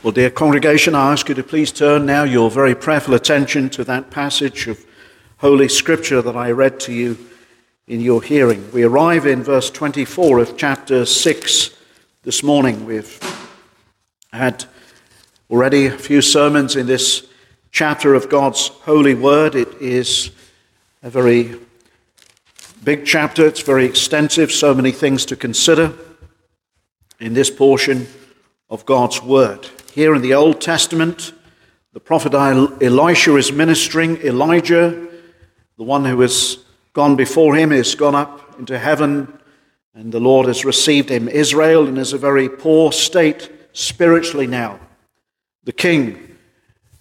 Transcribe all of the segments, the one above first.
Well, dear congregation, I ask you to please turn now your very prayerful attention to that passage of Holy Scripture that I read to you in your hearing. We arrive in verse 24 of chapter 6 this morning. We've had already a few sermons in this chapter of God's holy word. It is a very big chapter, it's very extensive, so many things to consider in this portion of God's word. Here in the Old Testament, the prophet Elisha is ministering. Elijah, the one who has gone before him, has gone up into heaven, and the Lord has received him. Israel is a very poor state spiritually now. The king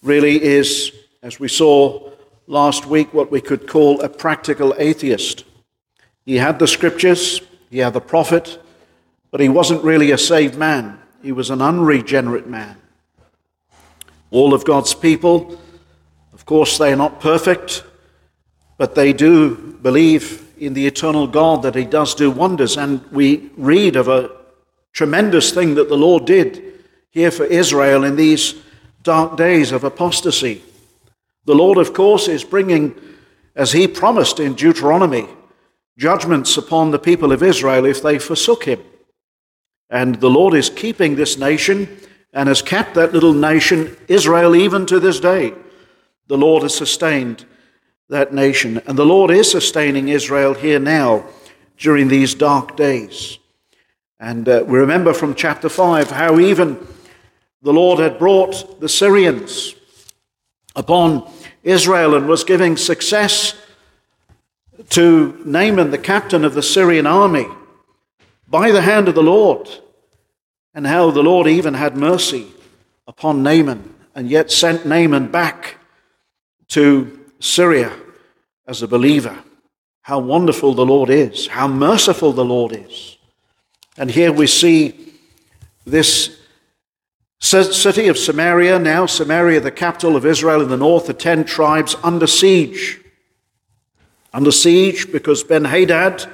really is, as we saw last week, what we could call a practical atheist. He had the scriptures, he had the prophet, but he wasn't really a saved man. He was an unregenerate man. All of God's people, of course, they are not perfect, but they do believe in the eternal God that He does do wonders. And we read of a tremendous thing that the Lord did here for Israel in these dark days of apostasy. The Lord, of course, is bringing, as He promised in Deuteronomy, judgments upon the people of Israel if they forsook Him. And the Lord is keeping this nation and has kept that little nation, Israel, even to this day. The Lord has sustained that nation. And the Lord is sustaining Israel here now during these dark days. And uh, we remember from chapter 5 how even the Lord had brought the Syrians upon Israel and was giving success to Naaman, the captain of the Syrian army, by the hand of the Lord and how the Lord even had mercy upon Naaman and yet sent Naaman back to Syria as a believer. How wonderful the Lord is, how merciful the Lord is. And here we see this city of Samaria, now Samaria, the capital of Israel in the north, the ten tribes under siege. Under siege because Ben Hadad,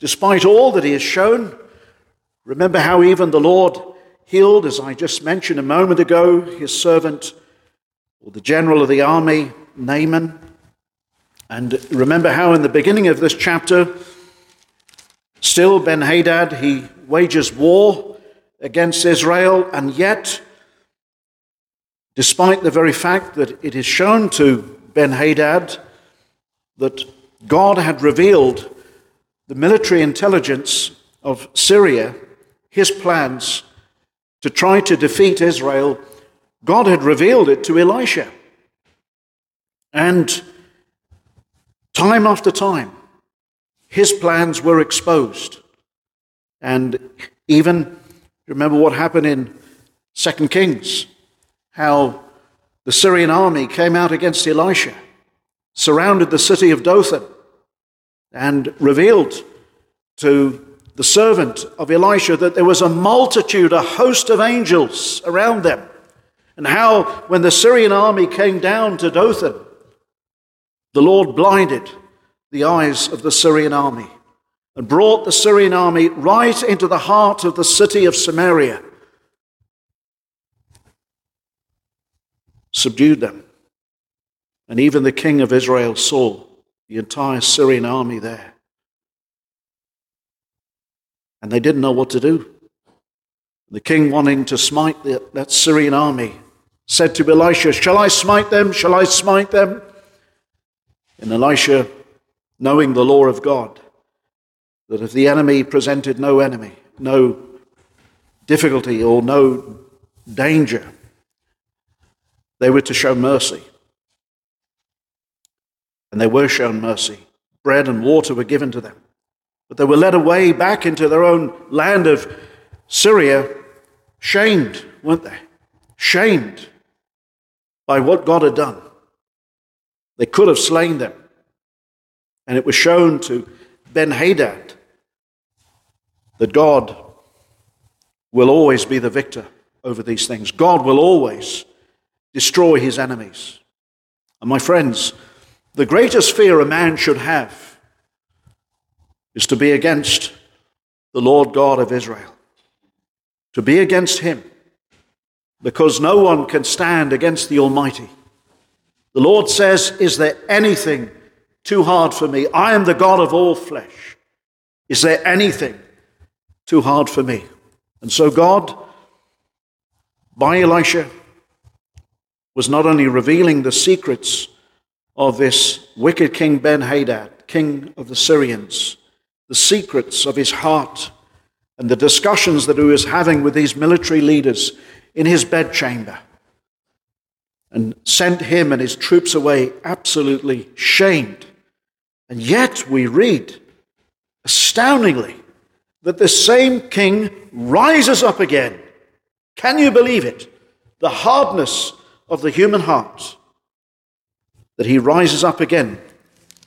despite all that he has shown, Remember how even the Lord healed, as I just mentioned a moment ago, his servant, or the general of the army, Naaman. And remember how in the beginning of this chapter, still Ben Hadad, he wages war against Israel, and yet, despite the very fact that it is shown to Ben Hadad that God had revealed the military intelligence of Syria his plans to try to defeat Israel, God had revealed it to Elisha. And time after time, his plans were exposed. And even, remember what happened in 2 Kings, how the Syrian army came out against Elisha, surrounded the city of Dothan, and revealed to the servant of Elisha, that there was a multitude, a host of angels around them. And how, when the Syrian army came down to Dothan, the Lord blinded the eyes of the Syrian army and brought the Syrian army right into the heart of the city of Samaria, subdued them. And even the king of Israel saw the entire Syrian army there and they didn't know what to do. The king, wanting to smite the, that Syrian army, said to Elisha, Shall I smite them? Shall I smite them? And Elisha, knowing the law of God, that if the enemy presented no enemy, no difficulty or no danger, they were to show mercy. And they were shown mercy. Bread and water were given to them. But they were led away back into their own land of Syria, shamed, weren't they? Shamed by what God had done. They could have slain them. And it was shown to Ben Hadad that God will always be the victor over these things. God will always destroy his enemies. And my friends, the greatest fear a man should have is to be against the Lord God of Israel, to be against him. because no one can stand against the Almighty. The Lord says, Is there anything too hard for me? I am the God of all flesh. Is there anything too hard for me? And so God, by Elisha, was not only revealing the secrets of this wicked king Ben Hadad, king of the Syrians, the secrets of his heart, and the discussions that he was having with these military leaders in his bedchamber, and sent him and his troops away absolutely shamed. And yet we read, astoundingly, that the same king rises up again. Can you believe it? The hardness of the human heart. That he rises up again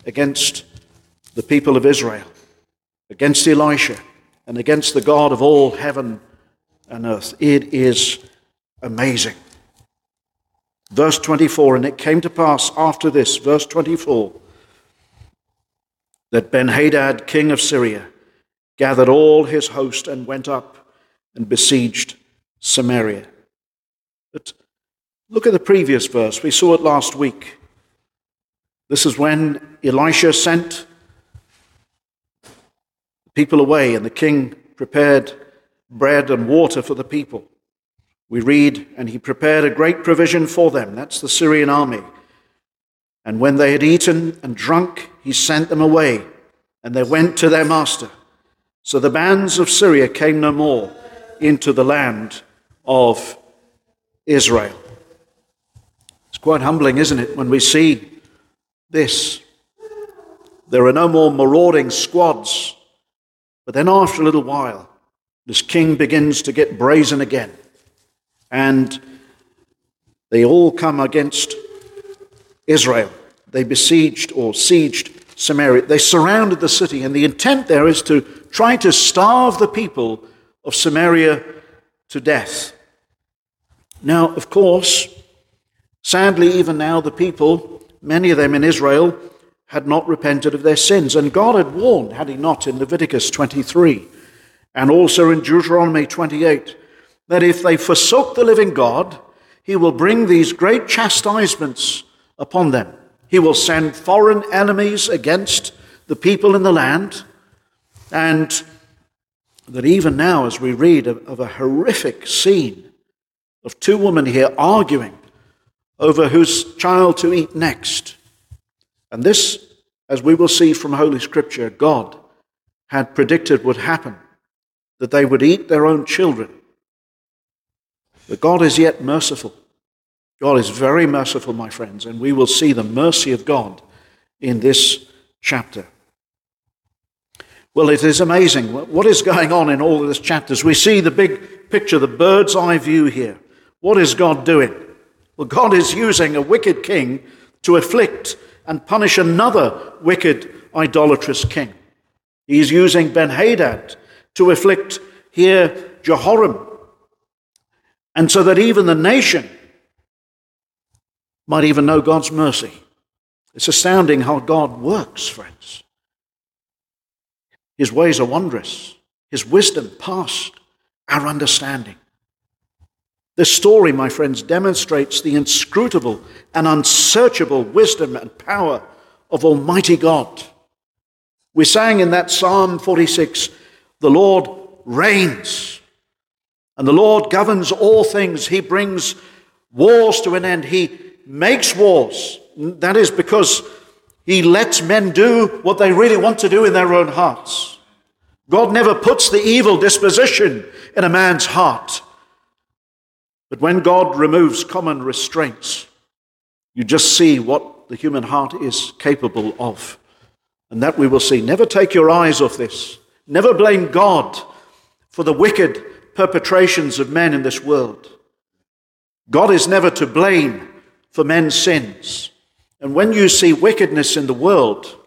against the people of Israel, against Elisha, and against the God of all heaven and earth. It is amazing. Verse 24, and it came to pass after this, verse 24, that Benhadad, king of Syria, gathered all his host and went up and besieged Samaria. But look at the previous verse. We saw it last week. This is when Elisha sent people away, and the king prepared bread and water for the people. We read, and he prepared a great provision for them. That's the Syrian army. And when they had eaten and drunk, he sent them away, and they went to their master. So the bands of Syria came no more into the land of Israel. It's quite humbling, isn't it, when we see this? There are no more marauding squads. But then, after a little while, this king begins to get brazen again. And they all come against Israel. They besieged or sieged Samaria. They surrounded the city, and the intent there is to try to starve the people of Samaria to death. Now, of course, sadly, even now, the people, many of them in Israel, had not repented of their sins. And God had warned, had He not, in Leviticus 23 and also in Deuteronomy 28, that if they forsook the living God, He will bring these great chastisements upon them. He will send foreign enemies against the people in the land, and that even now, as we read of, of a horrific scene of two women here arguing over whose child to eat next. And this, as we will see from Holy Scripture, God had predicted would happen, that they would eat their own children. But God is yet merciful. God is very merciful, my friends, and we will see the mercy of God in this chapter. Well, it is amazing. What is going on in all of these chapters? We see the big picture, the bird's eye view here. What is God doing? Well, God is using a wicked king to afflict and punish another wicked, idolatrous king. He's using Ben Hadad to afflict here Jehoram. And so that even the nation might even know God's mercy. It's astounding how God works, friends. His ways are wondrous, His wisdom past our understanding. This story, my friends, demonstrates the inscrutable and unsearchable wisdom and power of Almighty God. We sang in that Psalm 46 the Lord reigns, and the Lord governs all things. He brings wars to an end, He makes wars. That is because he lets men do what they really want to do in their own hearts. God never puts the evil disposition in a man's heart. But when God removes common restraints, you just see what the human heart is capable of. And that we will see. Never take your eyes off this. Never blame God for the wicked perpetrations of men in this world. God is never to blame for men's sins. And when you see wickedness in the world,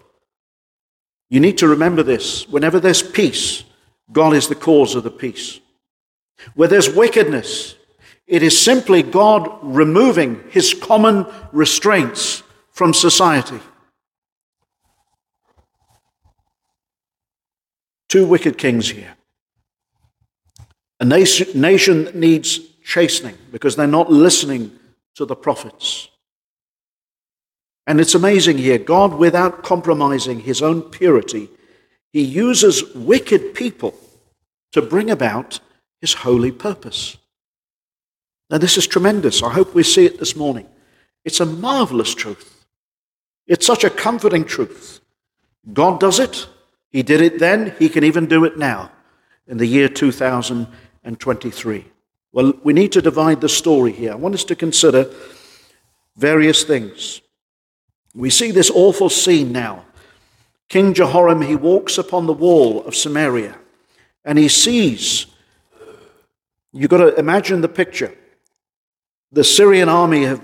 you need to remember this. Whenever there's peace, God is the cause of the peace. Where there's wickedness, it is simply God removing his common restraints from society. Two wicked kings here. A nation, that needs chastening because they're not listening to the prophets. And it's amazing here God, without compromising his own purity, he uses wicked people to bring about his holy purpose. Now, this is tremendous. I hope we see it this morning. It's a marvelous truth. It's such a comforting truth. God does it. He did it then. He can even do it now in the year 2023. Well, we need to divide the story here. I want us to consider various things. We see this awful scene now. King Jehoram, he walks upon the wall of Samaria and he sees, you've got to imagine the picture. The Syrian army have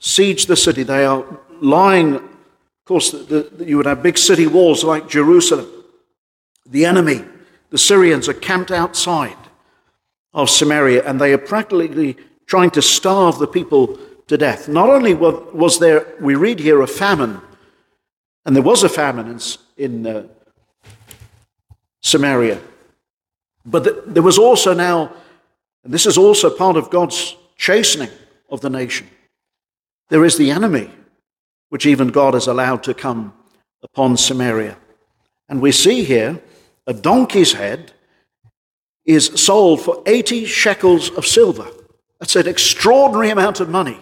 sieged the city. They are lying, of course, the, the, you would have big city walls like Jerusalem. The enemy, the Syrians, are camped outside of Samaria and they are practically trying to starve the people to death. Not only was there, we read here, a famine, and there was a famine in, in uh, Samaria, but the, there was also now, and this is also part of God's chastening of the nation, there is the enemy, which even God has allowed to come upon Samaria. And we see here a donkey's head is sold for 80 shekels of silver. That's an extraordinary amount of money.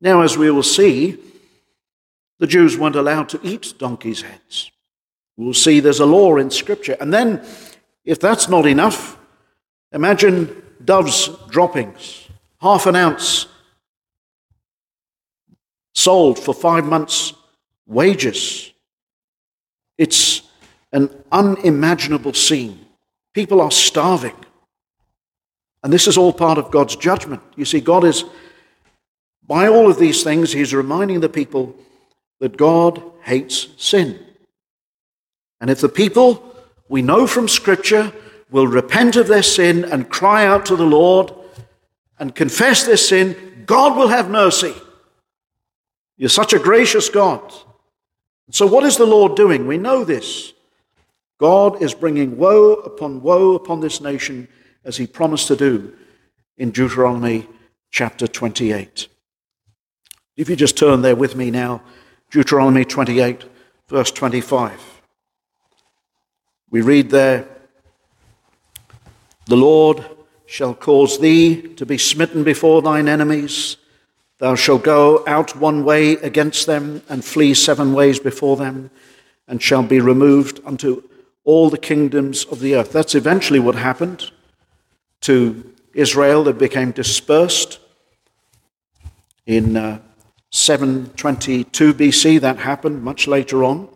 Now, as we will see, the Jews weren't allowed to eat donkeys' heads. We'll see there's a law in Scripture. And then, if that's not enough, imagine doves' droppings, half an ounce, sold for five months' wages. It's an unimaginable scene. People are starving. And this is all part of God's judgment. You see, God is by all of these things, he's reminding the people that God hates sin. And if the people, we know from Scripture, will repent of their sin and cry out to the Lord and confess their sin, God will have mercy. You're such a gracious God. So, what is the Lord doing? We know this. God is bringing woe upon woe upon this nation as he promised to do in Deuteronomy chapter 28. If you just turn there with me now, Deuteronomy 28, verse 25. We read there, The Lord shall cause thee to be smitten before thine enemies. Thou shalt go out one way against them and flee seven ways before them, and shall be removed unto all the kingdoms of the earth. That's eventually what happened to Israel. They became dispersed in uh, 722 BC, that happened much later on.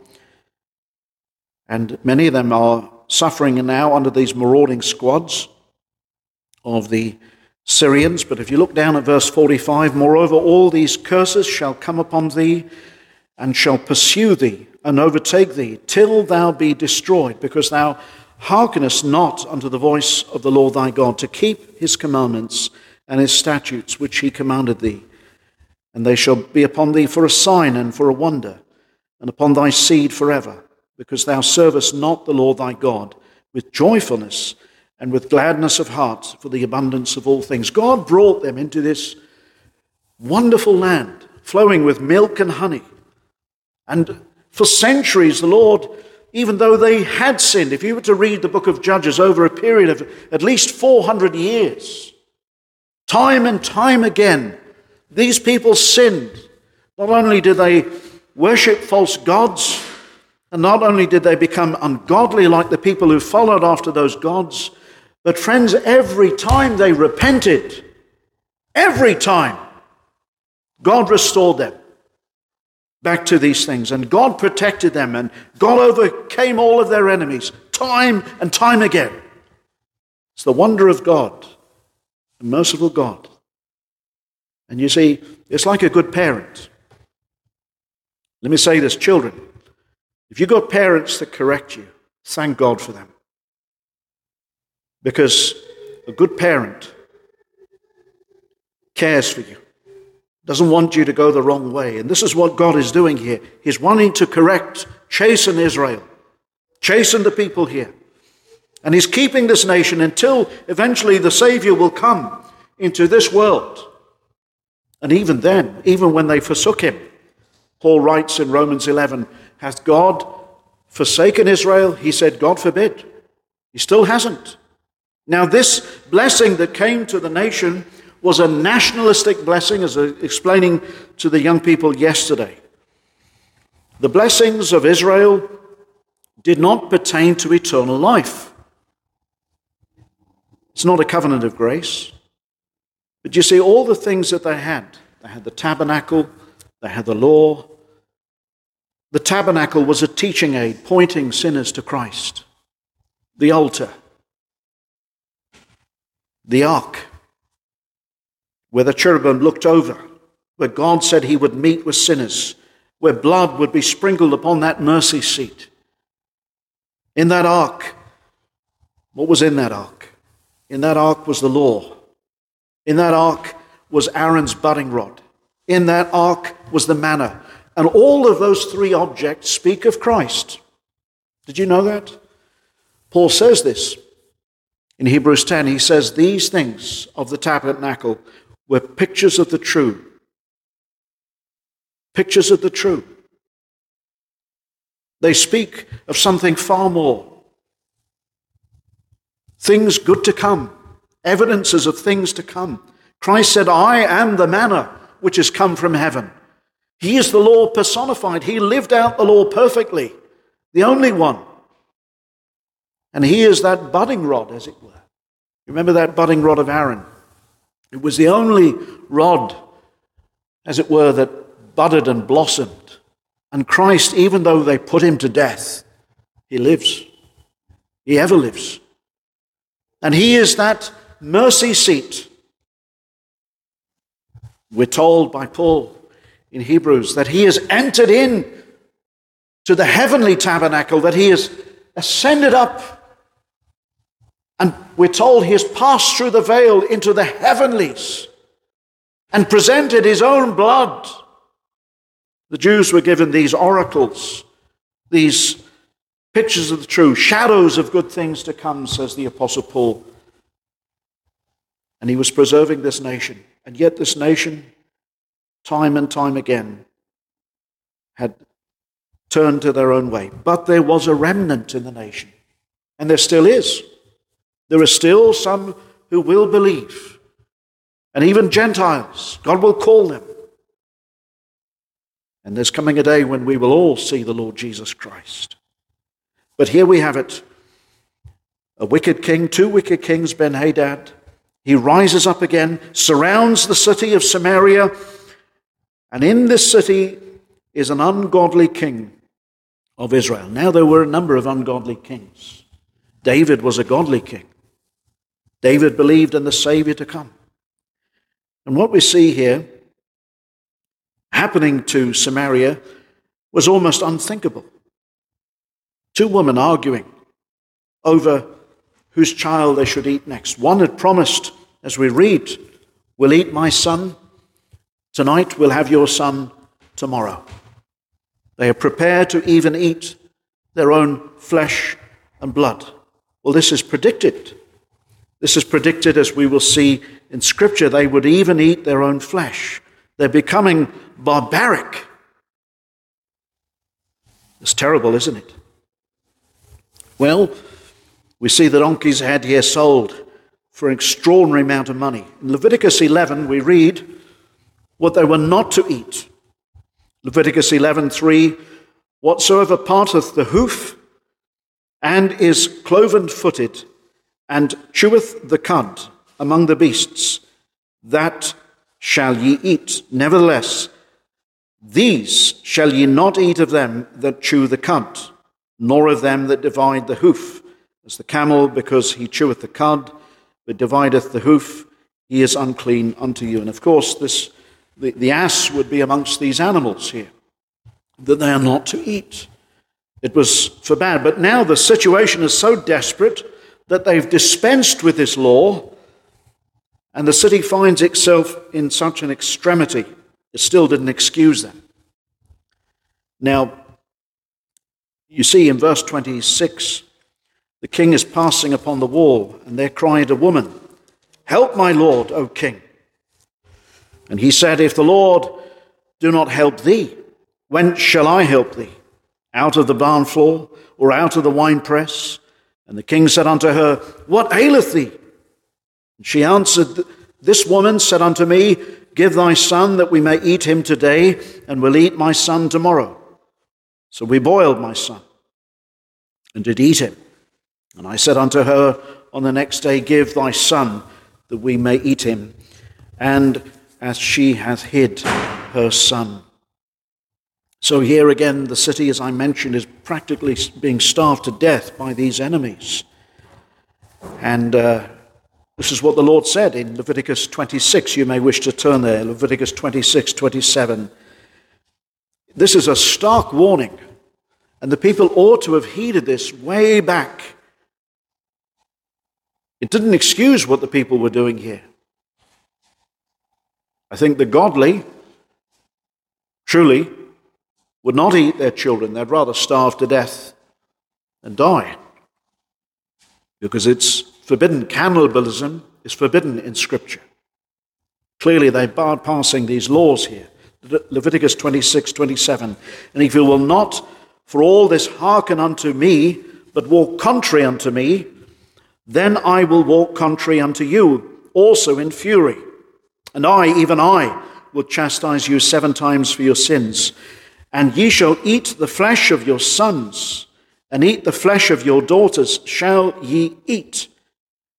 And many of them are suffering now under these marauding squads of the Syrians. But if you look down at verse 45, moreover, all these curses shall come upon thee and shall pursue thee and overtake thee till thou be destroyed, because thou hearkenest not unto the voice of the Lord thy God to keep his commandments and his statutes which he commanded thee and they shall be upon thee for a sign and for a wonder, and upon thy seed forever, because thou servest not the Lord thy God with joyfulness and with gladness of heart for the abundance of all things. God brought them into this wonderful land, flowing with milk and honey. And for centuries, the Lord, even though they had sinned, if you were to read the book of Judges over a period of at least 400 years, time and time again, these people sinned. Not only did they worship false gods, and not only did they become ungodly like the people who followed after those gods, but friends, every time they repented, every time, God restored them back to these things, and God protected them, and God overcame all of their enemies time and time again. It's the wonder of God, a merciful God. And you see, it's like a good parent. Let me say this, children. If you've got parents that correct you, thank God for them. Because a good parent cares for you, doesn't want you to go the wrong way. And this is what God is doing here. He's wanting to correct, chasten Israel, chasten the people here. And He's keeping this nation until eventually the Savior will come into this world. And even then, even when they forsook him, Paul writes in Romans 11, Hath God forsaken Israel? He said, God forbid. He still hasn't. Now, this blessing that came to the nation was a nationalistic blessing, as I was explaining to the young people yesterday. The blessings of Israel did not pertain to eternal life. It's not a covenant of grace. But you see, all the things that they had they had the tabernacle, they had the law. The tabernacle was a teaching aid pointing sinners to Christ. The altar, the ark, where the cherubim looked over, where God said he would meet with sinners, where blood would be sprinkled upon that mercy seat. In that ark, what was in that ark? In that ark was the law. In that ark was Aaron's budding rod. In that ark was the manna. And all of those three objects speak of Christ. Did you know that? Paul says this in Hebrews 10. He says, These things of the tabernacle were pictures of the true. Pictures of the true. They speak of something far more. Things good to come, evidences of things to come. Christ said, I am the manna which has come from heaven. He is the law personified. He lived out the law perfectly, the only one. And he is that budding rod, as it were. Remember that budding rod of Aaron? It was the only rod, as it were, that budded and blossomed. And Christ, even though they put him to death, he lives. He ever lives. And he is that mercy seat we're told by Paul in Hebrews that he has entered in to the heavenly tabernacle, that he has ascended up. And we're told he has passed through the veil into the heavenlies and presented his own blood. The Jews were given these oracles, these pictures of the true, shadows of good things to come, says the Apostle Paul. And he was preserving this nation. And yet, this nation, time and time again, had turned to their own way. But there was a remnant in the nation, and there still is. There are still some who will believe, and even Gentiles. God will call them. And there's coming a day when we will all see the Lord Jesus Christ. But here we have it a wicked king, two wicked kings, Ben Hadad he rises up again, surrounds the city of Samaria, and in this city is an ungodly king of Israel. Now, there were a number of ungodly kings. David was a godly king. David believed in the Savior to come. And what we see here happening to Samaria was almost unthinkable. Two women arguing over whose child they should eat next. One had promised, as we read, We'll eat my son tonight, we'll have your son tomorrow. They are prepared to even eat their own flesh and blood. Well, this is predicted. This is predicted as we will see in Scripture. They would even eat their own flesh. They're becoming barbaric. It's terrible, isn't it? Well, we see the donkey's had here sold for an extraordinary amount of money. In Leviticus 11, we read what they were not to eat. Leviticus 11:3 Whatsoever parteth the hoof and is cloven footed and cheweth the cud among the beasts, that shall ye eat. Nevertheless, these shall ye not eat of them that chew the cud, nor of them that divide the hoof as the camel, because he cheweth the cud, but divideth the hoof, he is unclean unto you. And of course, this, the, the ass would be amongst these animals here, that they are not to eat. It was forbade. But now the situation is so desperate that they've dispensed with this law, and the city finds itself in such an extremity. It still didn't excuse them. Now, you see in verse 26, the king is passing upon the wall, and there cried a woman Help my Lord, O king. And he said, If the Lord do not help thee, whence shall I help thee? Out of the barn floor, or out of the winepress? And the king said unto her, What aileth thee? And she answered, This woman said unto me, Give thy son that we may eat him today, and will eat my son tomorrow. So we boiled my son, and did eat him. And I said unto her on the next day, Give thy son that we may eat him. And as she hath hid her son. So here again, the city, as I mentioned, is practically being starved to death by these enemies. And uh, this is what the Lord said in Leviticus 26. You may wish to turn there, Leviticus 26, 27. This is a stark warning, and the people ought to have heeded this way back. It didn't excuse what the people were doing here. I think the godly, truly, would not eat their children. They'd rather starve to death and die. Because it's forbidden. Cannibalism is forbidden in Scripture. Clearly, they barred passing these laws here. Leviticus 26, 27. And if you will not for all this hearken unto me, but walk contrary unto me, then I will walk contrary unto you also in fury. And I, even I, will chastise you seven times for your sins. And ye shall eat the flesh of your sons, and eat the flesh of your daughters shall ye eat.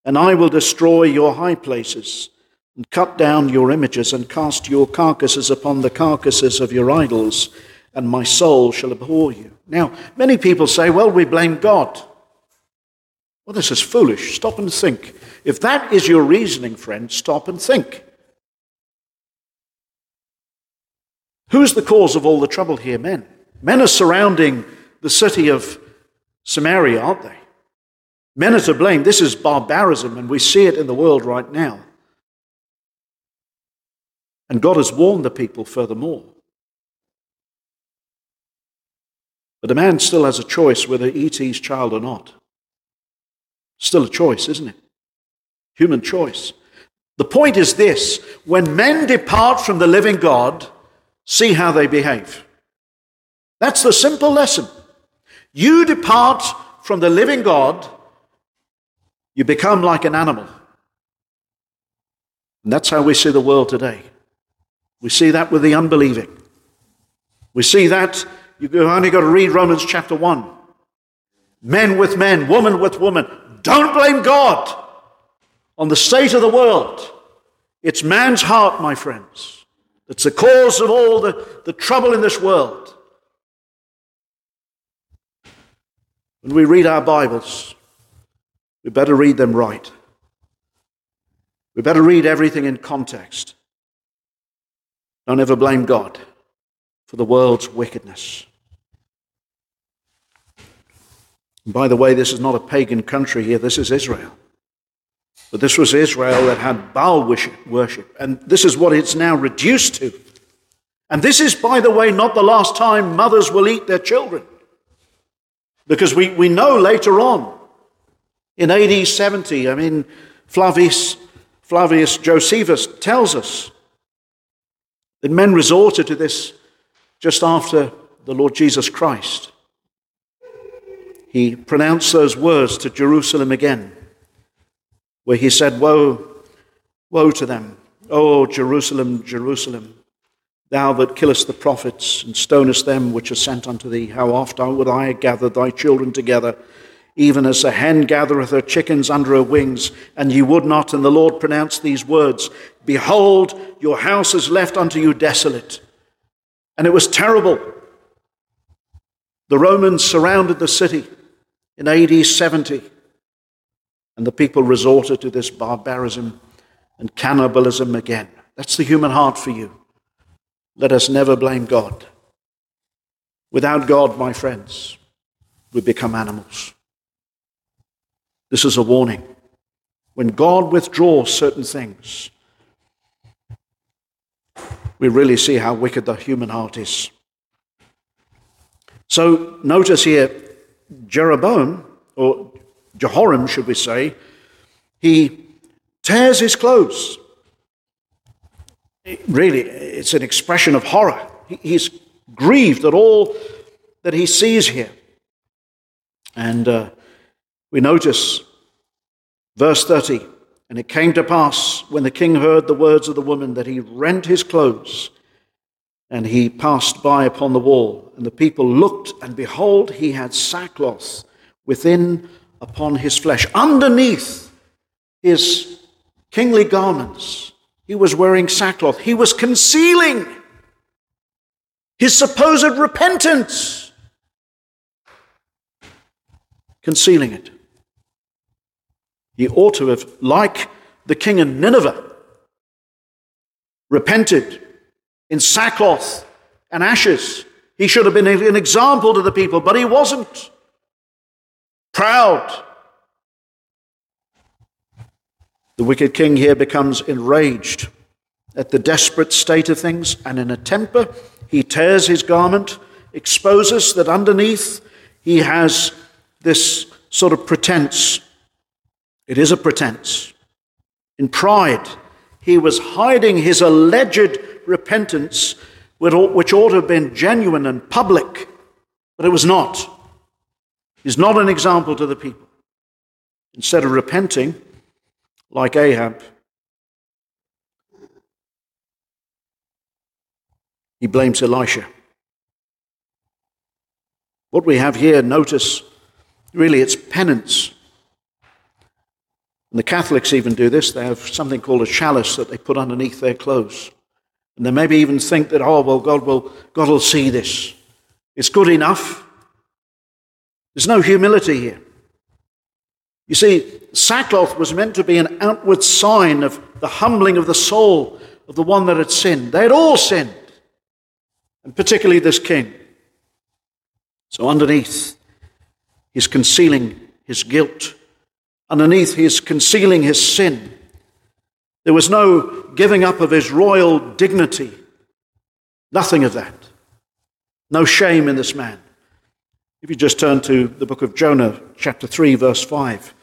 And I will destroy your high places, and cut down your images, and cast your carcasses upon the carcasses of your idols, and my soul shall abhor you. Now, many people say, well, we blame God. Well, this is foolish. Stop and think. If that is your reasoning, friend, stop and think. Who's the cause of all the trouble here? Men. Men are surrounding the city of Samaria, aren't they? Men are to blame. This is barbarism, and we see it in the world right now. And God has warned the people furthermore. But a man still has a choice whether to eat his child or not. Still a choice, isn't it? Human choice. The point is this when men depart from the living God, See how they behave. That's the simple lesson. You depart from the living God, you become like an animal. And that's how we see the world today. We see that with the unbelieving. We see that, you've only got to read Romans chapter 1. Men with men, woman with woman. Don't blame God on the state of the world. It's man's heart, my friends. That's the cause of all the, the trouble in this world. When we read our Bibles, we better read them right. We better read everything in context. Don't ever blame God for the world's wickedness. And by the way, this is not a pagan country here, this is Israel. But this was Israel that had Baal worship, and this is what it's now reduced to. And this is, by the way, not the last time mothers will eat their children. Because we, we know later on, in AD 70, I mean, Flavius, Flavius Josephus tells us that men resorted to this just after the Lord Jesus Christ. He pronounced those words to Jerusalem again where he said, Woe, woe to them, O Jerusalem, Jerusalem, thou that killest the prophets and stonest them which are sent unto thee, how oft would I gather thy children together, even as a hen gathereth her chickens under her wings, and ye would not. And the Lord pronounced these words Behold, your house is left unto you desolate. And it was terrible. The Romans surrounded the city in AD 70. And the people resorted to this barbarism and cannibalism again. That's the human heart for you. Let us never blame God. Without God, my friends, we become animals. This is a warning. When God withdraws certain things, we really see how wicked the human heart is. So notice here, Jeroboam, or Jehoram, should we say, he tears his clothes. It really, it's an expression of horror. He's grieved at all that he sees here. And uh, we notice verse 30 and it came to pass when the king heard the words of the woman that he rent his clothes and he passed by upon the wall. And the people looked, and behold, he had sackcloth within upon his flesh. Underneath his kingly garments, he was wearing sackcloth. He was concealing his supposed repentance, concealing it. He ought to have, like the king in Nineveh, repented in sackcloth and ashes. He should have been an example to the people, but he wasn't. Proud. The wicked king here becomes enraged at the desperate state of things, and in a temper, he tears his garment, exposes that underneath he has this sort of pretense. It is a pretense. In pride, he was hiding his alleged repentance, which ought to have been genuine and public, but it was not. He's not an example to the people. Instead of repenting, like Ahab, he blames Elisha. What we have here, notice, really it's penance. And the Catholics even do this. They have something called a cilice that they put underneath their clothes. And they maybe even think that, oh, well, God will, God will see this. It's good enough. There's no humility here. You see, sackcloth was meant to be an outward sign of the humbling of the soul of the one that had sinned. They had all sinned, and particularly this king. So underneath, he's concealing his guilt. Underneath, he is concealing his sin. There was no giving up of his royal dignity. Nothing of that. No shame in this man. If you just turn to the book of Jonah, chapter 3, verse 5,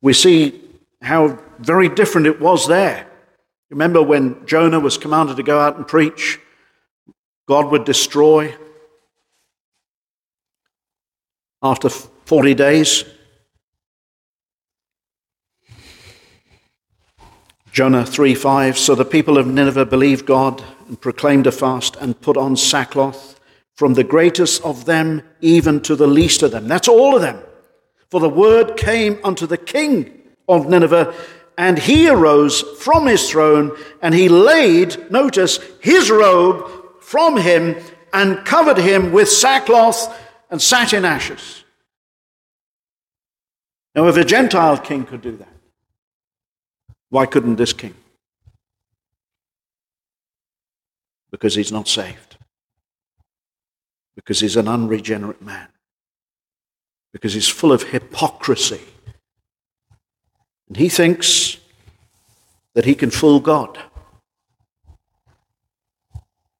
we see how very different it was there. Remember when Jonah was commanded to go out and preach, God would destroy after 40 days. Jonah 3 5. So the people of Nineveh believed God and proclaimed a fast and put on sackcloth, from the greatest of them even to the least of them. That's all of them. For the word came unto the king of Nineveh, and he arose from his throne, and he laid, notice, his robe from him and covered him with sackcloth and sat in ashes. Now, if a Gentile king could do that, why couldn't this king? Because he's not saved. Because he's an unregenerate man. Because he's full of hypocrisy. And he thinks that he can fool God.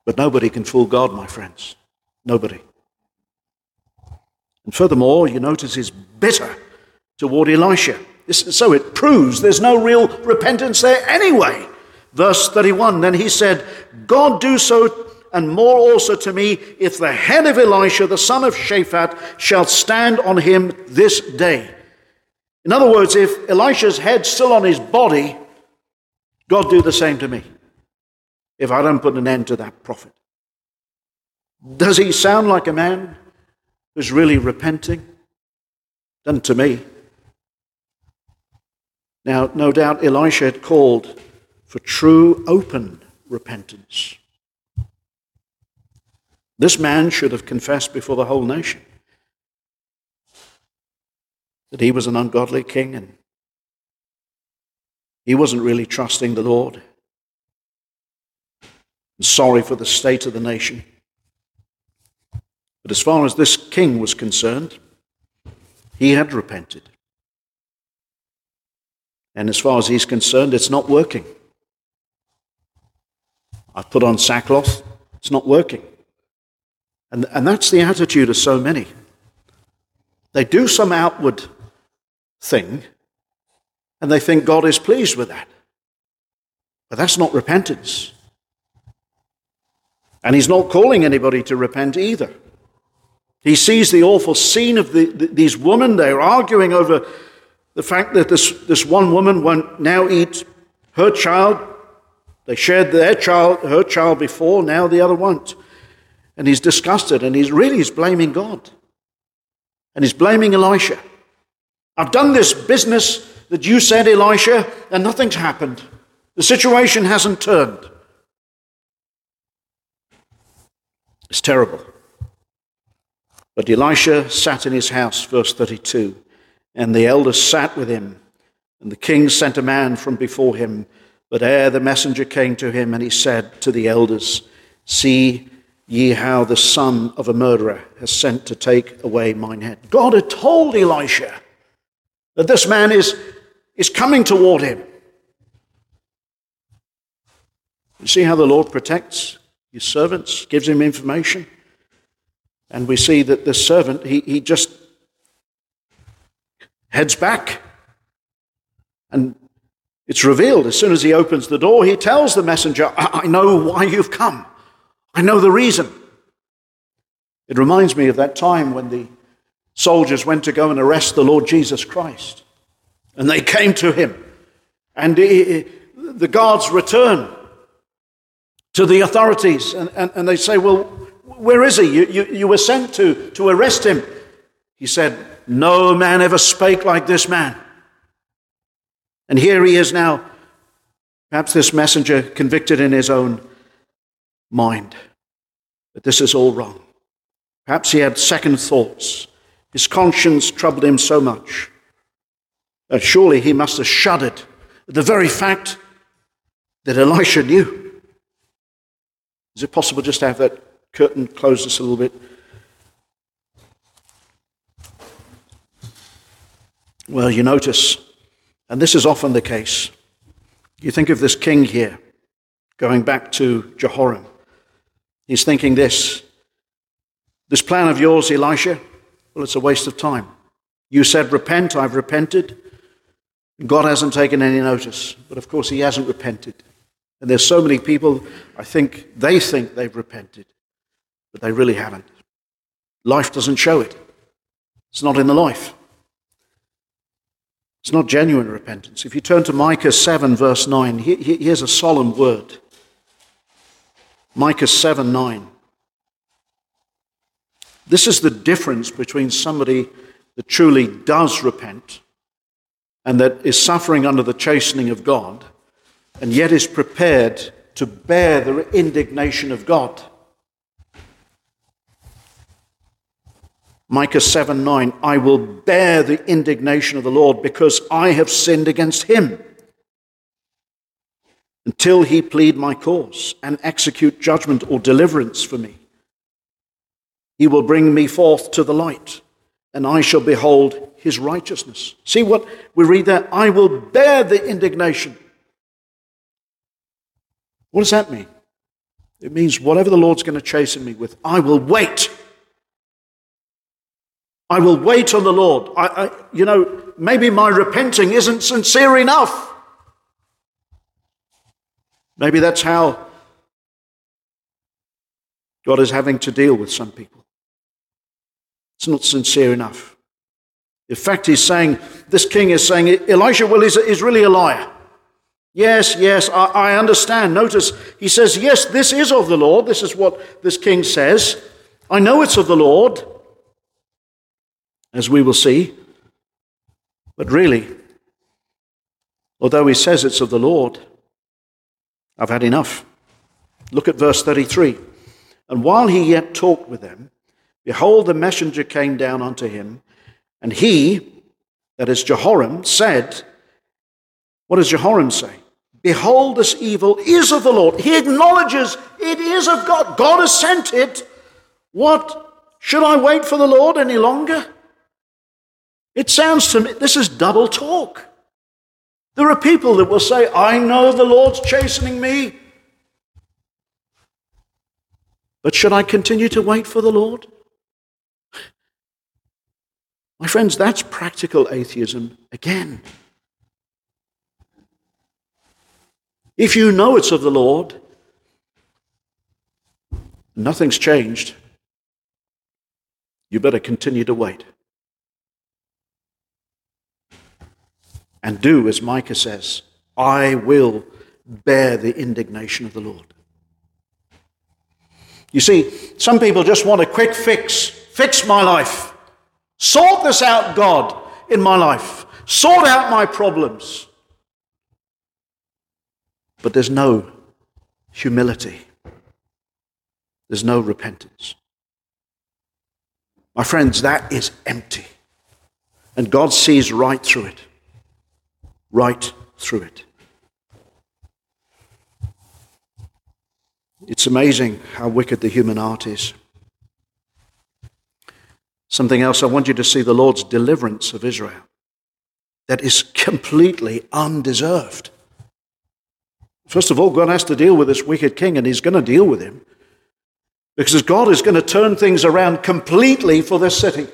But nobody can fool God, my friends. Nobody. And furthermore, you notice he's bitter toward Elisha. So it proves there's no real repentance there anyway. Verse 31 Then he said, God do so and more also to me if the head of Elisha, the son of Shaphat, shall stand on him this day. In other words, if Elisha's head's still on his body, God do the same to me if I don't put an end to that prophet. Does he sound like a man who's really repenting? Doesn't to me. Now, no doubt Elisha had called for true, open repentance. This man should have confessed before the whole nation that he was an ungodly king and he wasn't really trusting the Lord. And sorry for the state of the nation. But as far as this king was concerned, he had repented. And as far as he's concerned, it's not working. I've put on sackcloth, it's not working. And, and that's the attitude of so many. They do some outward thing, And they think God is pleased with that. But that's not repentance. And he's not calling anybody to repent either. He sees the awful scene of the, the, these women. They're arguing over the fact that this, this one woman won't now eat her child. They shared their child, her child before, now the other won't. And he's disgusted and he's really he's blaming God. And he's blaming Elisha. I've done this business that you said, Elisha, and nothing's happened. The situation hasn't turned. It's terrible. But Elisha sat in his house, verse 32, and the elders sat with him. And the king sent a man from before him. But ere the messenger came to him, and he said to the elders, See ye how the son of a murderer has sent to take away mine head. God had told Elisha that this man is, is coming toward him. You see how the Lord protects his servants, gives him information? And we see that the servant, he, he just heads back. And it's revealed as soon as he opens the door, he tells the messenger, I, I know why you've come. I know the reason. It reminds me of that time when the soldiers went to go and arrest the Lord Jesus Christ. And they came to him. And he, the guards return to the authorities and, and, and they say, Well, where is he? You, you, you were sent to, to arrest him. He said, No man ever spake like this man. And here he is now, perhaps this messenger convicted in his own mind that this is all wrong. Perhaps he had second thoughts. His conscience troubled him so much that surely he must have shuddered at the very fact that Elisha knew. Is it possible just to have that curtain close us a little bit? Well, you notice, and this is often the case, you think of this king here, going back to Jehoram. He's thinking this this plan of yours, Elisha, well, it's a waste of time. You said, Repent, I've repented. God hasn't taken any notice. But of course, he hasn't repented. And there's so many people, I think they think they've repented but they really haven't. Life doesn't show it, it's not in the life. It's not genuine repentance. If you turn to Micah 7, verse 9, here's a solemn word. Micah 7 9. This is the difference between somebody that truly does repent and that is suffering under the chastening of God and yet is prepared to bear the indignation of God. Micah 7 9, I will bear the indignation of the Lord because I have sinned against him until he plead my cause and execute judgment or deliverance for me. He will bring me forth to the light, and I shall behold his righteousness. See what we read there? I will bear the indignation. What does that mean? It means whatever the Lord's going to chasten me with, I will wait I will wait on the Lord. I, I, you know, maybe my repenting isn't sincere enough. Maybe that's how God is having to deal with some people. It's not sincere enough. In fact, he's saying, this king is saying, Elisha, well, is, is really a liar. Yes, yes, I, I understand. Notice he says, yes, this is of the Lord. This is what this king says. I know it's of the Lord as we will see. But really, although he says it's of the Lord, I've had enough. Look at verse 33. And while he yet talked with them, behold, the messenger came down unto him, and he, that is Jehoram, said, What does Jehoram say? Behold, this evil is of the Lord. He acknowledges it is of God. God has sent it. What? Should I wait for the Lord any longer? It sounds to me, this is double talk. There are people that will say, I know the Lord's chastening me. But should I continue to wait for the Lord? My friends, that's practical atheism again. If you know it's of the Lord, nothing's changed, you better continue to wait. And do as Micah says I will bear the indignation of the Lord. You see, some people just want a quick fix. Fix my life. Sort this out, God, in my life. Sort out my problems. But there's no humility, there's no repentance. My friends, that is empty. And God sees right through it. Right through it. It's amazing how wicked the human heart is. Something else, I want you to see the Lord's deliverance of Israel. That is completely undeserved. First of all, God has to deal with this wicked king, and he's going to deal with him because God is going to turn things around completely for this city.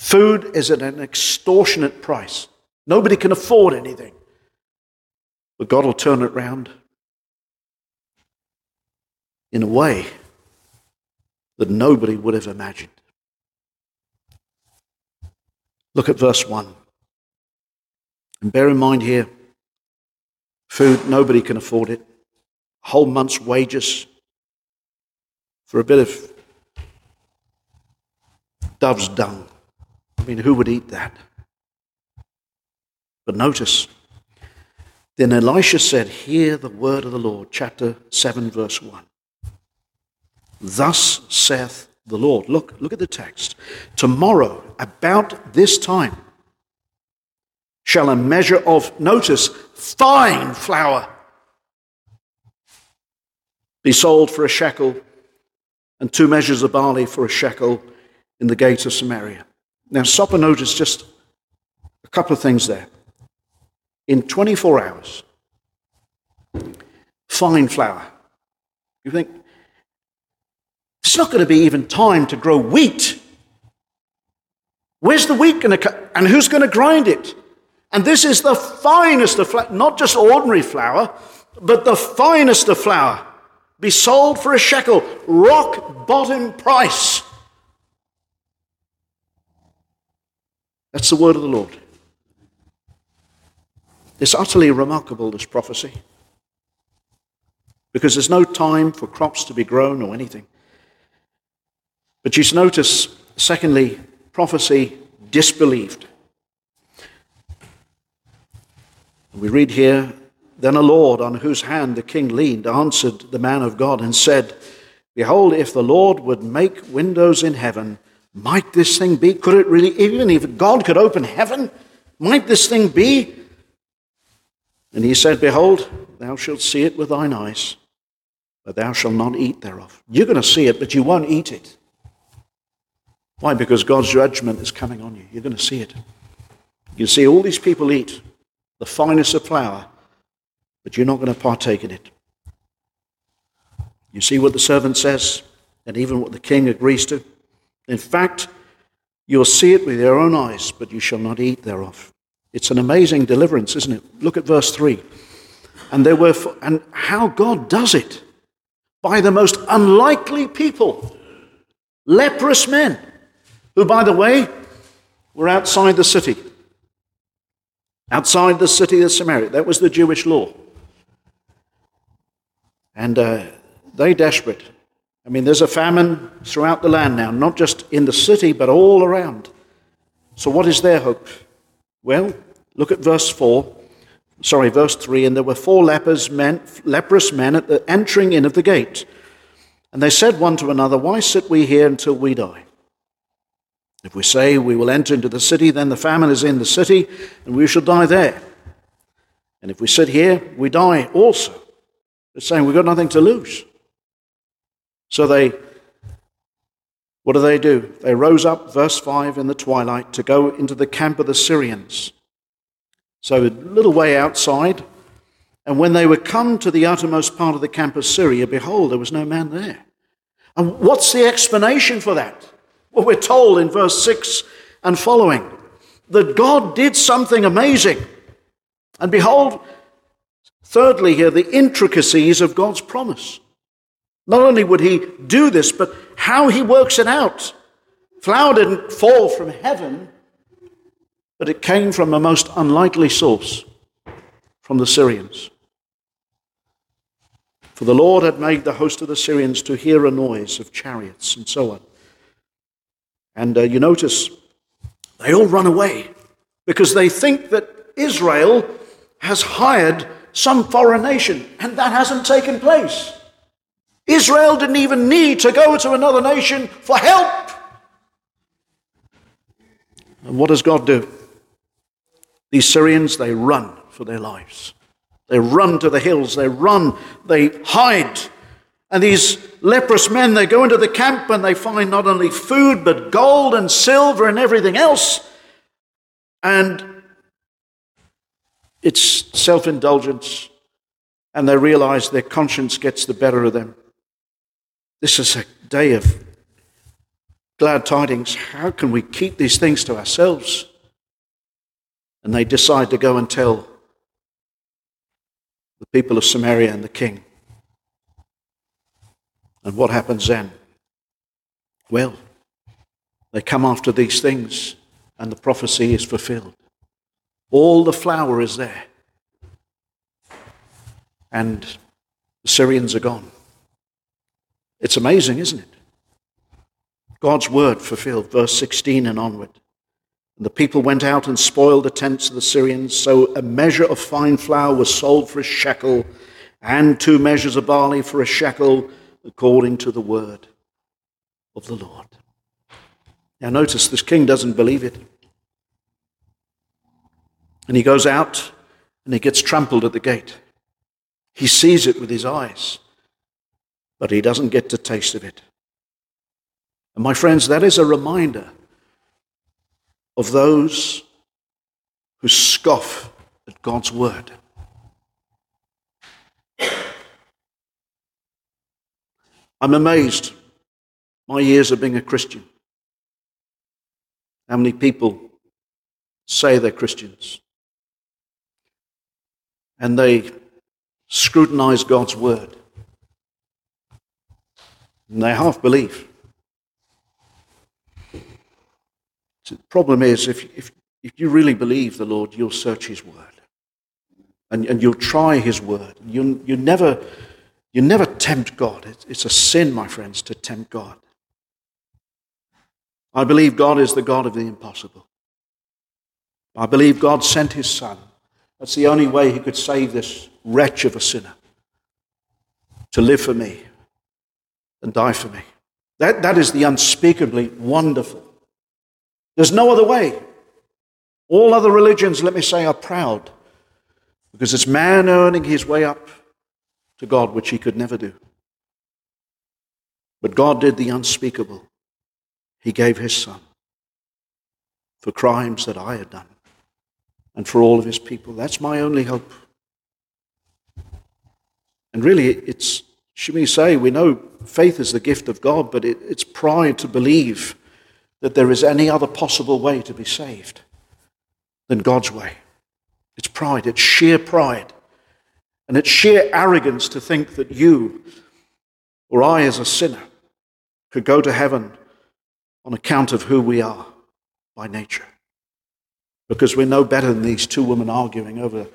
Food is at an extortionate price. Nobody can afford anything. But God will turn it around in a way that nobody would have imagined. Look at verse 1. And bear in mind here food, nobody can afford it. A whole month's wages for a bit of dove's dung. I mean, who would eat that? But notice, then Elisha said, Hear the word of the Lord, chapter 7, verse 1. Thus saith the Lord. Look, look at the text. Tomorrow, about this time, shall a measure of, notice, fine flour be sold for a shekel, and two measures of barley for a shekel in the gate of Samaria. Now, stop and notice just a couple of things there in 24 hours. Fine flour. You think, it's not going to be even time to grow wheat. Where's the wheat going to come? And who's going to grind it? And this is the finest of flour, not just ordinary flour, but the finest of flour. Be sold for a shekel, rock bottom price. That's the word of the Lord. It's utterly remarkable, this prophecy, because there's no time for crops to be grown or anything. But you notice, secondly, prophecy disbelieved. We read here Then a Lord on whose hand the king leaned answered the man of God and said, Behold, if the Lord would make windows in heaven, might this thing be? Could it really, even if God could open heaven, might this thing be and he said, Behold, thou shalt see it with thine eyes, but thou shalt not eat thereof. You're going to see it, but you won't eat it. Why? Because God's judgment is coming on you. You're going to see it. You see all these people eat the finest of flour, but you're not going to partake in it. You see what the servant says, and even what the king agrees to. In fact, you'll see it with your own eyes, but you shall not eat thereof. It's an amazing deliverance, isn't it? Look at verse 3. And there were, and how God does it by the most unlikely people, leprous men, who, by the way, were outside the city. Outside the city of Samaria. That was the Jewish law. And uh, they desperate. I mean, there's a famine throughout the land now, not just in the city, but all around. So, what is their hope? Well, look at verse 4. Sorry, verse 3. And there were four lepers men, leprous men at the entering in of the gate. And they said one to another, Why sit we here until we die? If we say we will enter into the city, then the famine is in the city, and we shall die there. And if we sit here, we die also. They're saying we've got nothing to lose. So they what do they do? They rose up, verse 5, in the twilight to go into the camp of the Syrians. So a little way outside. And when they were come to the uttermost part of the camp of Syria, behold, there was no man there. And what's the explanation for that? Well, we're told in verse 6 and following that God did something amazing. And behold, thirdly, here, the intricacies of God's promise. Not only would he do this, but how he works it out. Flour didn't fall from heaven, but it came from a most unlikely source, from the Syrians. For the Lord had made the host of the Syrians to hear a noise of chariots and so on. And uh, you notice they all run away because they think that Israel has hired some foreign nation, and that hasn't taken place. Israel didn't even need to go to another nation for help. And what does God do? These Syrians, they run for their lives. They run to the hills, they run, they hide. And these leprous men, they go into the camp and they find not only food, but gold and silver and everything else. And it's self indulgence, and they realize their conscience gets the better of them. This is a day of glad tidings. How can we keep these things to ourselves? And they decide to go and tell the people of Samaria and the king. And what happens then? Well, they come after these things, and the prophecy is fulfilled. All the flour is there. And the Syrians are gone. It's amazing, isn't it? God's word fulfilled, verse 16 and onward. And the people went out and spoiled the tents of the Syrians. So a measure of fine flour was sold for a shekel, and two measures of barley for a shekel, according to the word of the Lord. Now, notice this king doesn't believe it. And he goes out and he gets trampled at the gate. He sees it with his eyes, but he doesn't get to taste of it. And my friends, that is a reminder of those who scoff at God's word. I'm amazed, my years of being a Christian, how many people say they're Christians and they scrutinize God's word and they half believe. The problem is, if, if, if you really believe the Lord, you'll search His Word. And, and you'll try His Word. You, you, never, you never tempt God. It's, it's a sin, my friends, to tempt God. I believe God is the God of the impossible. I believe God sent His Son. That's the only way He could save this wretch of a sinner to live for me and die for me. That, that is the unspeakably wonderful there's no other way. All other religions, let me say, are proud because it's man earning his way up to God, which he could never do. But God did the unspeakable. He gave his son for crimes that I had done and for all of his people. That's my only hope. And really, it's, say, we know faith is the gift of God, but it, it's pride to believe that there is any other possible way to be saved than God's way. It's pride, it's sheer pride. And it's sheer arrogance to think that you or I, as a sinner, could go to heaven on account of who we are by nature. Because we're no better than these two women arguing over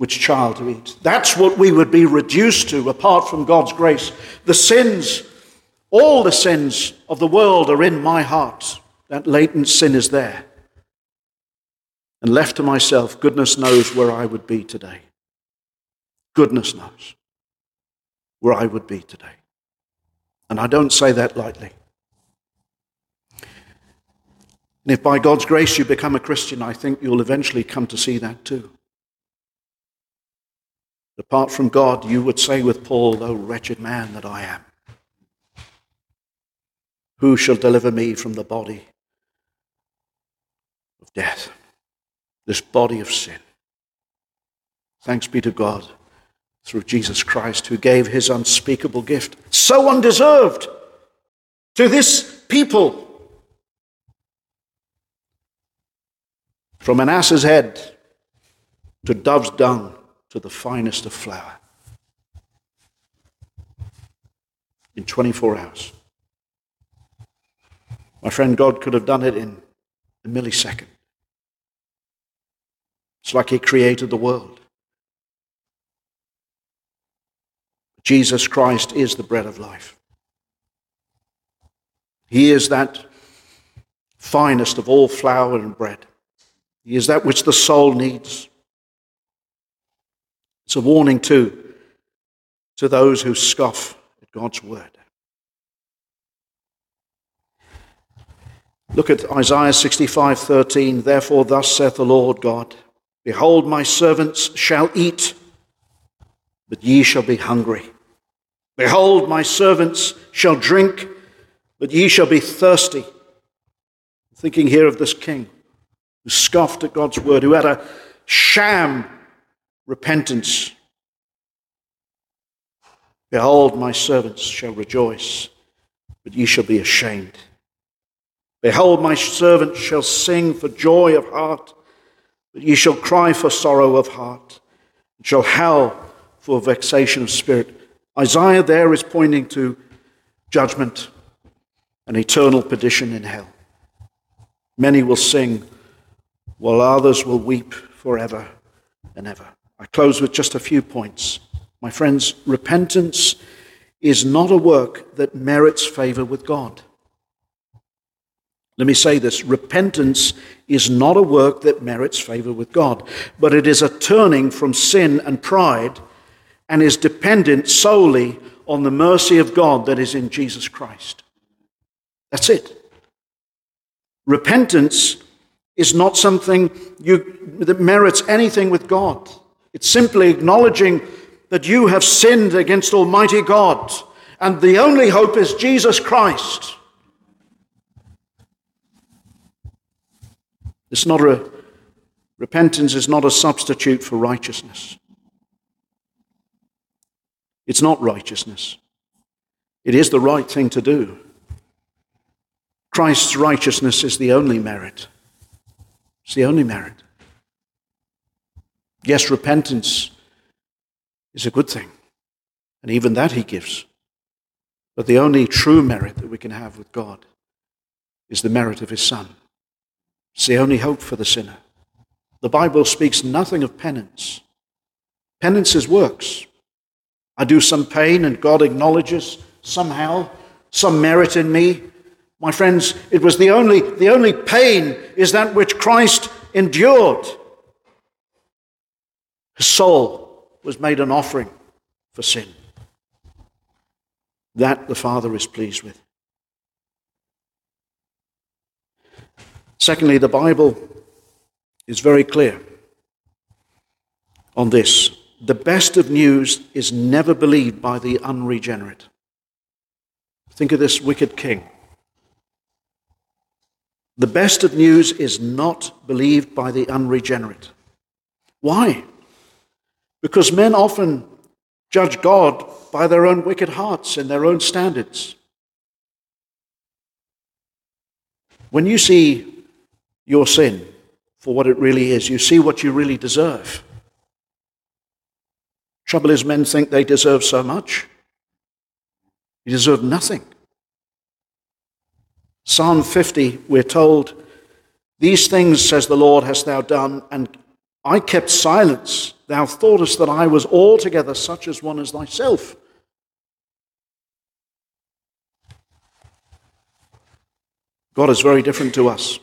which child to eat. That's what we would be reduced to apart from God's grace. The sins all the sins of the world are in my heart. That latent sin is there. And left to myself, goodness knows where I would be today. Goodness knows where I would be today. And I don't say that lightly. And if by God's grace you become a Christian, I think you'll eventually come to see that too. Apart from God, you would say with Paul, O wretched man that I am. Who shall deliver me from the body of death? This body of sin. Thanks be to God through Jesus Christ, who gave his unspeakable gift, so undeserved, to this people. From an ass's head to dove's dung to the finest of flour. In 24 hours. My friend, God could have done it in a millisecond. It's like He created the world. Jesus Christ is the bread of life. He is that finest of all flour and bread. He is that which the soul needs. It's a warning, too, to those who scoff at God's word. Look at Isaiah 65:13. Therefore, thus saith the Lord God Behold, my servants shall eat, but ye shall be hungry. Behold, my servants shall drink, but ye shall be thirsty. thinking here of this king who scoffed at God's word, who had a sham repentance. Behold, my servants shall rejoice, but ye shall be ashamed. Behold, my servants shall sing for joy of heart, but ye shall cry for sorrow of heart, and shall howl for vexation of spirit. Isaiah there is pointing to judgment and eternal perdition in hell. Many will sing, while others will weep forever and ever. I close with just a few points. My friends, repentance is not a work that merits favor with God. Let me say this repentance is not a work that merits favor with God, but it is a turning from sin and pride and is dependent solely on the mercy of God that is in Jesus Christ. That's it. Repentance is not something you, that merits anything with God. It's simply acknowledging that you have sinned against Almighty God, and the only hope is Jesus Christ. It's not a, repentance is not a substitute for righteousness. It's not righteousness. It is the right thing to do. Christ's righteousness is the only merit. It's the only merit. Yes, repentance is a good thing, and even that he gives. But the only true merit that we can have with God is the merit of his Son. It's the only hope for the sinner. The Bible speaks nothing of penance. Penance is works. I do some pain, and God acknowledges somehow some merit in me. My friends, it was the only, the only pain is that which Christ endured. His soul was made an offering for sin. That the Father is pleased with. Secondly, the Bible is very clear on this. The best of news is never believed by the unregenerate. Think of this wicked king. The best of news is not believed by the unregenerate. Why? Because men often judge God by their own wicked hearts and their own standards. When you see your sin for what it really is. You see what you really deserve. Trouble is, men think they deserve so much. You deserve nothing. Psalm 50, we're told, These things, says the Lord, hast thou done, and I kept silence. Thou thoughtest that I was altogether such as one as thyself. God is very different to us.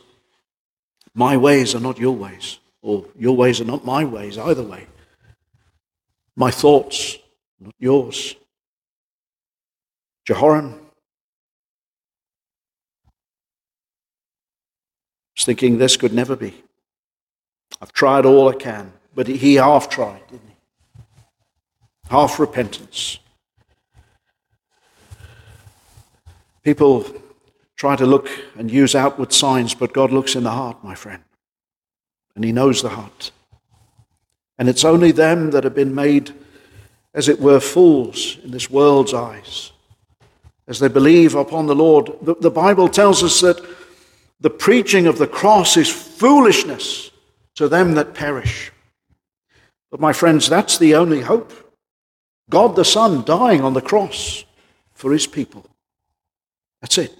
My ways are not your ways, or your ways are not my ways, either way. My thoughts, not yours. Jehoram was thinking this could never be. I've tried all I can, but he half tried, didn't he? Half repentance. People try to look and use outward signs, but God looks in the heart, my friend. And He knows the heart. And it's only them that have been made, as it were, fools in this world's eyes, as they believe upon the Lord. The, the Bible tells us that the preaching of the cross is foolishness to them that perish. But my friends, that's the only hope. God the Son dying on the cross for his people. That's it.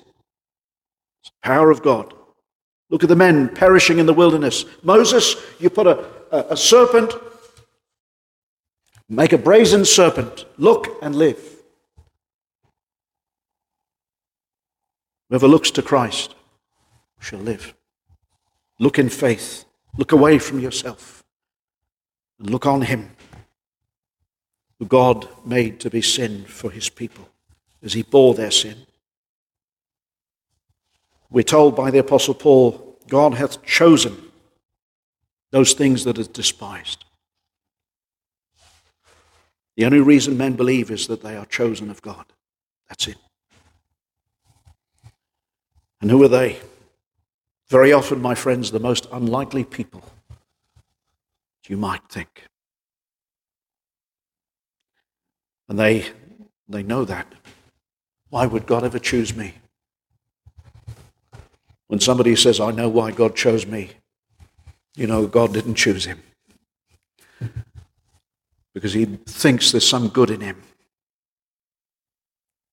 It's the power of God. Look at the men perishing in the wilderness. Moses, you put a, a, a serpent, make a brazen serpent, look and live. Whoever looks to Christ shall live. Look in faith. Look away from yourself and look on Him, who God made to be sin for His people as He bore their sin. We're told by the Apostle Paul, God hath chosen those things that are despised. The only reason men believe is that they are chosen of God. That's it. And who are they? Very often, my friends, the most unlikely people you might think. And they, they know that. Why would God ever choose me? When somebody says, I know why God chose me, you know, God didn't choose him. Because he thinks there's some good in him.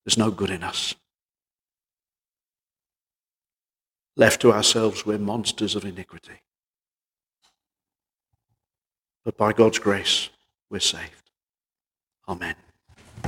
There's no good in us. Left to ourselves, we're monsters of iniquity. But by God's grace, we're saved. Amen.